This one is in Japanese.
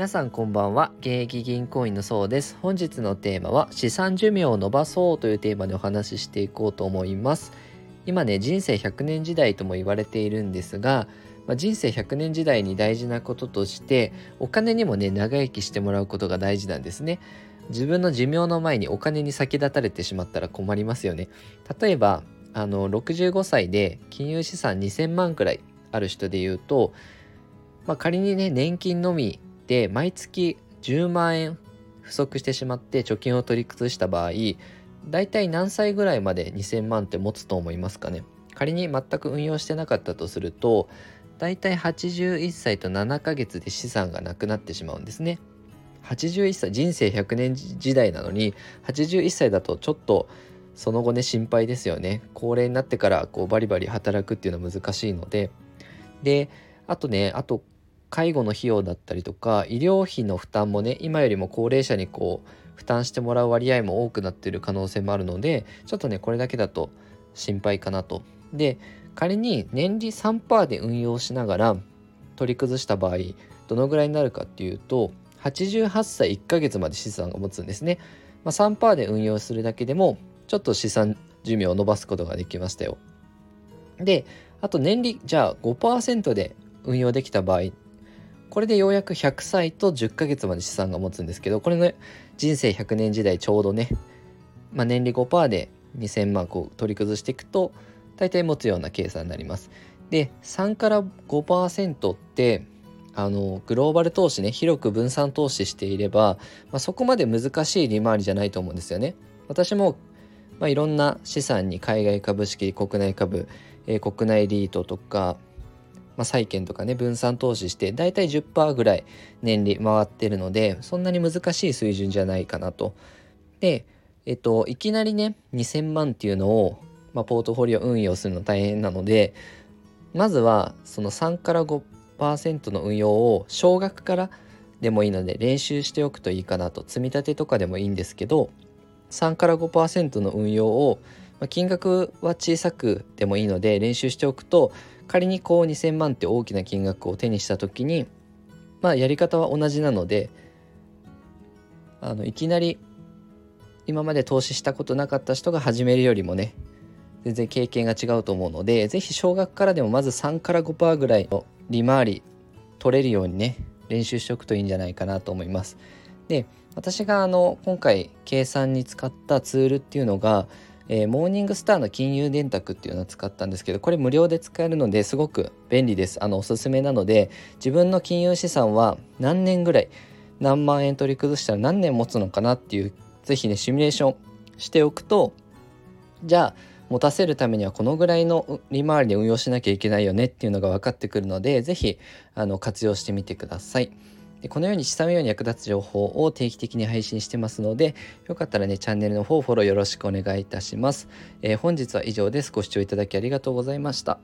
皆さんこんばんは。現役銀行員のそうです。本日のテーマは資産寿命を伸ばそうというテーマでお話ししていこうと思います。今ね人生100年時代とも言われているんですが、まあ、人生100年時代に大事なこととしてお金にもね長生きしてもらうことが大事なんですね。自分の寿命の前にお金に先立たれてしまったら困りますよね。例えばあの65歳で金融資産2000万くらいある人で言うと、まあ、仮にね年金のみて毎月10万円不足してしまって貯金を取り崩した場合大体何歳ぐらいまで2000万って持つと思いますかね。仮に全く運用してなかったとすると大体81歳と7ヶ月で資産がなくなってしまうんですね。81歳人生100年時代なのに81歳だとちょっとその後ね心配ですよね。高齢になってからこうバリバリ働くっていうのは難しいので。であとねあと介護の費用だったりとか医療費の負担もね今よりも高齢者にこう負担してもらう割合も多くなっている可能性もあるのでちょっとねこれだけだと心配かなと。で仮に年利3%で運用しながら取り崩した場合どのぐらいになるかっていうと88歳1ヶ月まで資産が持つんですね。まあ、3%で運用するだけでもちょっと資産寿命を伸ばすことができましたよ。であと年利じゃあ5%で運用できた場合これでようやく100歳と10ヶ月まで資産が持つんですけどこれの人生100年時代ちょうどね、まあ、年利5%で2000万こう取り崩していくと大体持つような計算になります。で3から5%ってあのグローバル投資ね広く分散投資していれば、まあ、そこまで難しい利回りじゃないと思うんですよね。私も、まあ、いろんな資産に海外株式国内株、えー、国内リートとかまあ、債券とかね分散投資してだいたい10%ぐらい年利回ってるのでそんなに難しい水準じゃないかなと。でえっといきなりね2000万っていうのを、まあ、ポートフォリオ運用するの大変なのでまずはその3から5%の運用を少額からでもいいので練習しておくといいかなと積み立てとかでもいいんですけど3から5%の運用を、金額は小さくでもいいので練習しておくと仮にこう2,000万って大きな金額を手にした時にまあやり方は同じなのであのいきなり今まで投資したことなかった人が始めるよりもね全然経験が違うと思うので是非少額からでもまず3から5%ぐらいの利回り取れるようにね練習しておくといいんじゃないかなと思います。で私があの今回計算に使ったツールっていうのがえー、モーニングスターの金融電卓っていうのを使ったんですけどこれ無料で使えるのですごく便利ですあのおすすめなので自分の金融資産は何年ぐらい何万円取り崩したら何年持つのかなっていう是非ねシミュレーションしておくとじゃあ持たせるためにはこのぐらいの利回りで運用しなきゃいけないよねっていうのが分かってくるので是非活用してみてください。でこのように資産運用に役立つ情報を定期的に配信してますのでよかったらねチャンネルの方フォローよろしくお願いいたします、えー、本日は以上です。ご視聴いただきありがとうございました。